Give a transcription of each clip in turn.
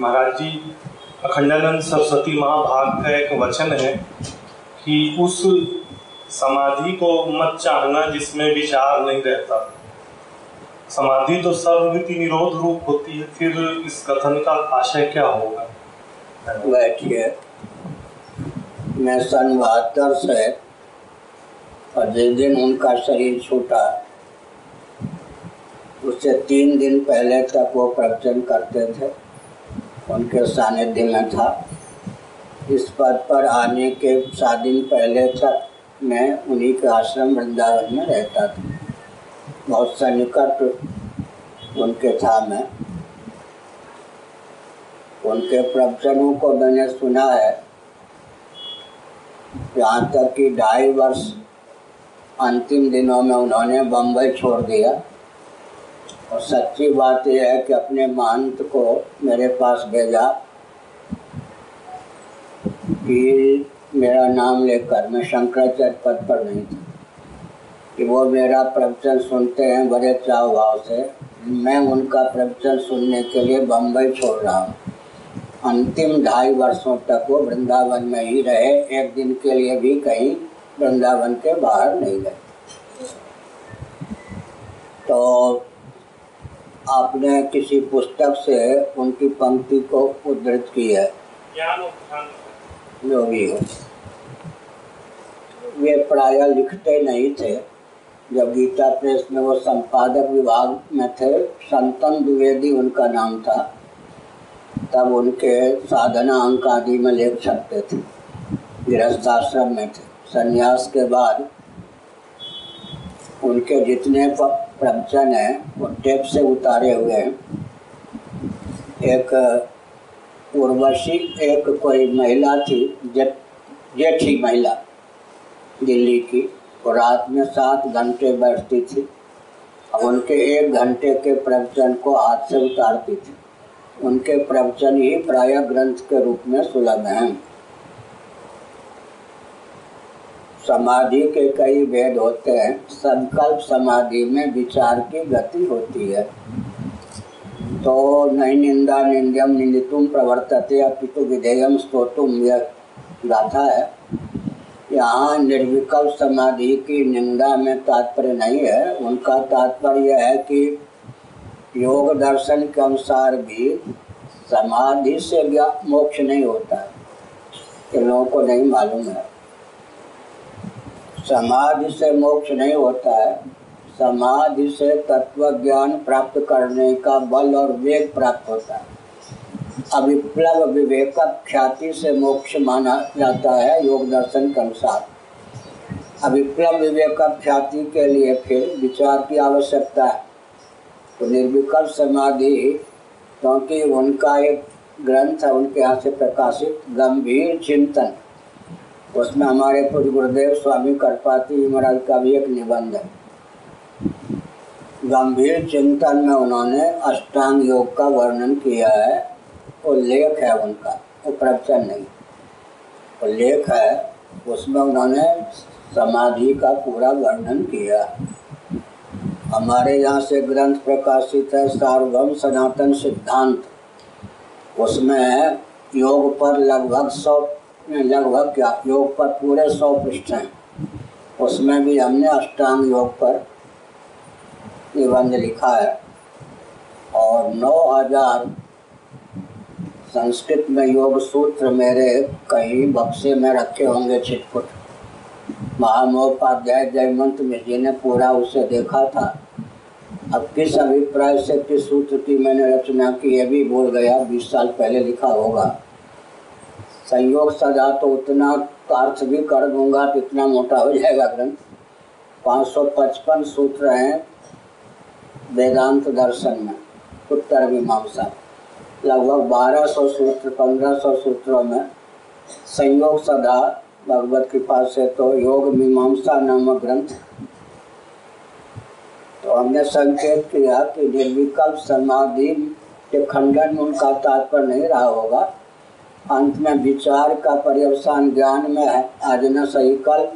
महाराज जी, अखंडानंद सरस्वती महाभाग का एक वचन है कि उस समाधि को मत चाहना जिसमें विचार नहीं रहता। समाधि तो सर्वगति निरोध रूप होती है, फिर इस कथन का आशय क्या होगा? बैठिए। मैं सन बहत्तर से और जिस दिन उनका शरीर छूटा, उससे तीन दिन पहले तक वो प्रवचन करते थे। उनके सानिध्य में था। इस पद पर आने के सात दिन पहले तक मैं उन्हीं के आश्रम वृंदावन में रहता था। बहुत सन्निकट उनके था मैं। उनके प्रवचनों को मैंने सुना है। यहाँ तक कि ढाई वर्ष अंतिम दिनों में उन्होंने बम्बई छोड़ दिया। और सच्ची बात यह है कि अपने महंत को मेरे पास भेजा कि मेरा नाम लेकर मैं शंकराचार्य पद पर नहीं था। कि वो मेरा प्रवचन सुनते हैं बड़े चाव भाव से। मैं उनका प्रवचन सुनने के लिए बम्बई छोड़ रहा हूँ। अंतिम ढाई वर्षों तक वो वृंदावन में ही रहे। एक दिन के लिए भी कहीं वृंदावन के बाहर नहीं गए। तो आपने किसी पुस्तक से उनकी पंक्ति को उद्धृत की है? जो। भी हो वे प्राय लिखते नहीं थे। जब गीता प्रेस में वो संपादक विभाग में थे, संतन द्विवेदी उनका नाम था। तब उनके साधना अंक आदि में लिख सकते थे। गृहस्थाश्रम में थे। संन्यास के बाद उनके जितने प्रवचन हैं वो टेप से उतारे हुए हैं। एक उर्वशी, एक कोई महिला थी जेठी महिला दिल्ली की वो रात में सात घंटे बैठती थी अब उनके एक घंटे के प्रवचन को हाथ से उतारती थी। उनके प्रवचन ही प्राय ग्रंथ के रूप में सुलभ हैं। समाधि के कई भेद होते हैं। संकल्प समाधि में विचार की गति होती है। तो नई निंदा निंदम निंदितुम प्रवर्तते, अपितु विधेयम स्तोतुम, यह गाथा है। यहाँ निर्विकल्प समाधि की निंदा में तात्पर्य नहीं है। उनका तात्पर्य है कि योग दर्शन के अनुसार भी समाधि से मोक्ष नहीं होता। है लोगों को नहीं मालूम है। समाधि से मोक्ष नहीं होता है। समाधि से तत्व ज्ञान प्राप्त करने का बल और वेग प्राप्त होता है। अविप्लव विवेक ख्याति से मोक्ष माना जाता है योग दर्शन के अनुसार। अविप्लव विवेक ख्याति के लिए फिर विचार की आवश्यकता है। तो निर्विकल्प समाधि, क्योंकि उनका एक ग्रंथ है, उनके यहाँ से प्रकाशित गंभीर चिंतन। उसमें हमारे पूज्य गुरुदेव स्वामी करपाती महाराज का भी एक निबंध है। गंभीर चिंतन में उन्होंने अष्टांग योग का वर्णन किया है वो लेख है उनका वो प्रवचन नहीं। वो लेख है, उसमें उन्होंने समाधि का पूरा वर्णन किया। हमारे यहाँ से ग्रंथ प्रकाशित है, सार्वभम सनातन सिद्धांत। उसमें योग पर लगभग सौ लगभग योग पर पूरे सौ पृष्ठ हैं। उसमें भी हमने अष्टांग योग पर निबंध लिखा है और नौ हज़ार संस्कृत में योग सूत्र मेरे कहीं बक्से में रखे होंगे छिटपुट। महामहोपाध्याय जयमंत में जी ने पूरा उसे देखा था। अब किस अभिप्राय से किस सूत्र की मैंने रचना की, ये भी बोल गया, बीस साल पहले लिखा होगा। संयोग सजा तो उतना अर्थ भी कर दूँगा तो इतना मोटा हो जाएगा ग्रंथ। 555 सूत्र हैं वेदांत दर्शन में, उत्तर मीमांसा। लगभग 1200 सूत्र 1500 सूत्रों में संयोग सदा, भगवत कृपा से तो योग मीमांसा नामक ग्रंथ। तो हमने संकेत किया कि निर्विकल्प समाधि के खंडन में उनका तात्पर्य नहीं रहा होगा। अंत में विचार का पर्यवसान ज्ञान में है। आज न सही कल।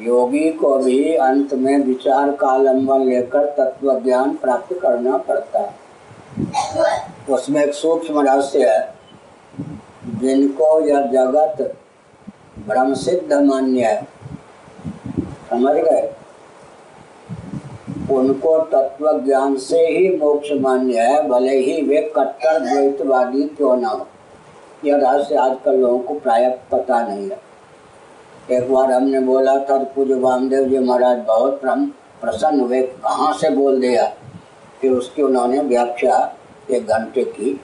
योगी को भी अंत में विचार का आलंबन लेकर तत्व ज्ञान प्राप्त करना पड़ता है। उसमें एक सूक्ष्म रहस्य है। जिनको यह जगत ब्रह्म सिद्ध मान्य है। समझ गए? उनको तत्व ज्ञान से ही मोक्ष मान्य है। भले ही वे कट्टर, द्वैतवादी क्यों ना हो। यह रहस्य आजकल लोगों को प्राय पता नहीं है। एक बार हमने बोला था पूज्य वामदेव जी महाराज बहुत प्रसन्न हुए, कहाँ से बोल दिया कि उसकी, उन्होंने व्याख्या एक घंटे की।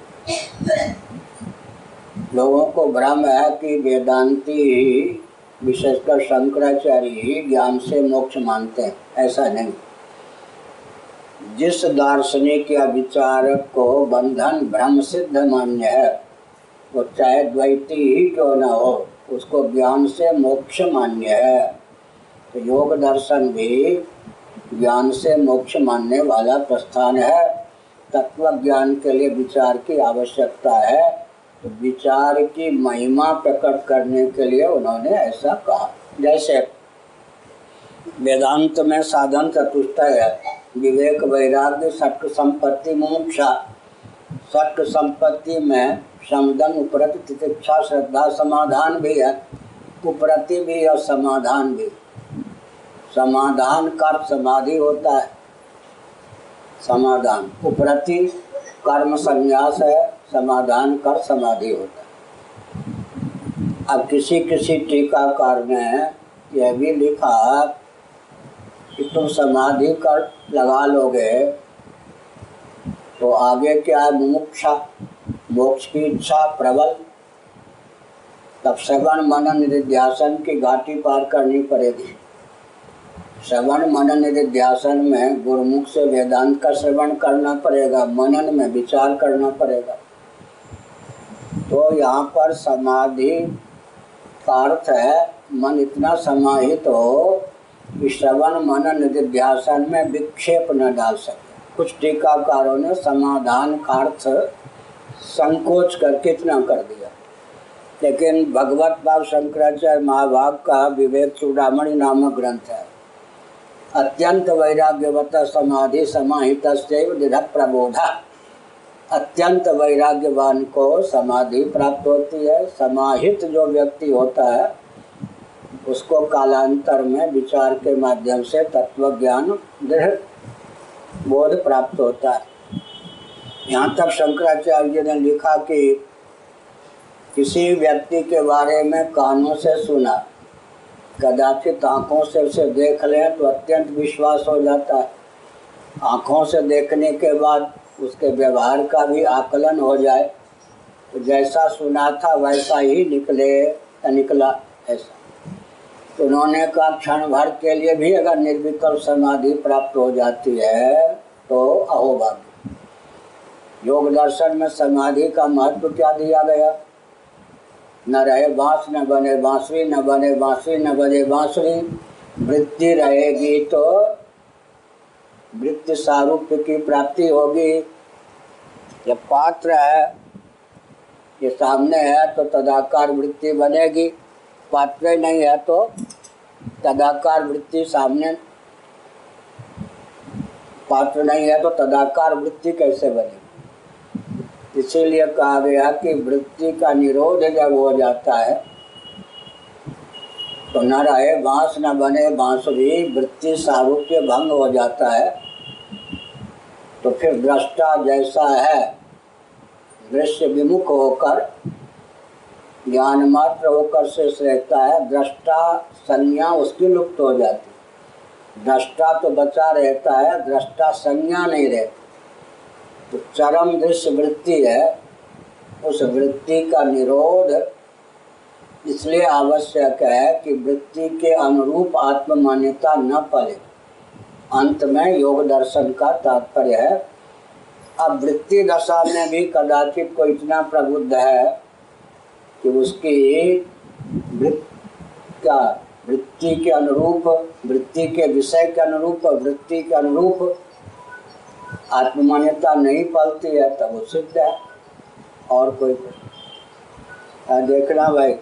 लोगों को भ्रम है कि वेदांती विशेषकर शंकराचार्य ही ज्ञान से मोक्ष मानते हैं, ऐसा नहीं। जिस दार्शनिक या विचारक को बंधन भ्रम सिद्ध मान्य है वो चाहे द्वैती ही क्यों न हो, उसको ज्ञान से मोक्ष मान्य है। तो योग दर्शन भी ज्ञान से मोक्ष मानने वाला प्रस्थान है। तत्व ज्ञान के लिए विचार की आवश्यकता है। तो विचार की महिमा प्रकट करने के लिए उन्होंने ऐसा कहा। जैसे वेदांत में साधन चतुष्टय है। विवेक, वैराग्य सट संपत्ति मोक्षा। सट संपत्ति में समदन उपरत तितिक्षा श्रद्धा, समाधान भी है। उपरति भी और समाधान भी। समाधान कर समाधि होता है। समाधान। उपरति कर्म संन्यास है, समाधान कर समाधि होता है। अब किसी किसी टीकाकार ने यह भी लिखा कि तुम समाधि कर लगा लोगे तो आगे क्या मुमुक्षा? मोक्ष की इच्छा प्रबल। तब श्रवण मनन निधिध्यासन की घाटी पार करनी पड़ेगी। श्रवण मनन निधिध्यासन में गुरुमुख से वेदांत का श्रवण करना पड़ेगा, मनन में विचार करना पड़ेगा। तो यहाँ पर समाधि का अर्थ है, मन इतना समाहित हो कि श्रवण मनन निधिध्यासन में विक्षेप न डाल सके। कुछ टीकाकारों ने समाधान का अर्थ संकोच करके इतना कर दिया। लेकिन भगवत भाव शंकराचार्य महाभाग का विवेक चूड़ामणि नामक ग्रंथ है। अत्यंत वैराग्यवत समाधि समाहित दृढ़ प्रबोधा। अत्यंत वैराग्यवान को समाधि प्राप्त होती है। समाहित जो व्यक्ति होता है, उसको कालांतर में विचार के माध्यम से तत्व ज्ञान दृढ़ बोध प्राप्त होता है। यहाँ तक शंकराचार्य ने लिखा कि किसी व्यक्ति के बारे में कानों से सुना, कदाचित आँखों से उसे देख लें तो अत्यंत विश्वास हो जाता है। आँखों से देखने के बाद उसके व्यवहार का भी आकलन हो जाए। तो जैसा सुना था वैसा ही निकले, निकला ऐसा। तो उन्होंने कहा, क्षण भर के लिए भी अगर निर्विकल्प समाधि प्राप्त हो जाती है तो अहोभाग्य। योग दर्शन में समाधि का महत्व क्या दिया गया? न रहे बाँस, न बने बांसुरी, न बने बांसुरी, न बने बांसुरी। वृत्ति रहेगी तो वृत्ति सारूप्य की प्राप्ति होगी। जब पात्र है, ये सामने है तो तदाकार वृत्ति बनेगी। पात्र नहीं है तो तदाकार वृत्ति सामने। पात्र नहीं है तो तदाकार वृत्ति कैसे बनेगी? इसीलिए कहा गया कि वृत्ति का निरोध जब हो जाता है तो न रहे, बाँस न बने बांसुरी वृत्ति सारूप्य भंग हो जाता है। तो फिर दृष्टा जैसा है, दृश्य विमुख होकर, ज्ञान मात्र होकर शेष रहता है, दृष्टा संज्ञा उसकी लुप्त हो जाती है। दृष्टा तो बचा रहता है, दृष्टा संज्ञा नहीं रहती। तो चरम दृश्य वृत्ति है, उस वृत्ति का निरोध इसलिए आवश्यक है कि वृत्ति के अनुरूप आत्म मान्यता न पड़े। अंत में योग दर्शन का तात्पर्य है। अब वृत्ति दशा में भी कदाचित कोई इतना प्रबुद्ध है कि उसकी क्या वृत्ति के अनुरूप, वृत्ति के विषय के अनुरूप और वृत्ति के अनुरूप आत्ममान्यता नहीं पालती है तब वो सिद्ध है। और कोई देखना भाई।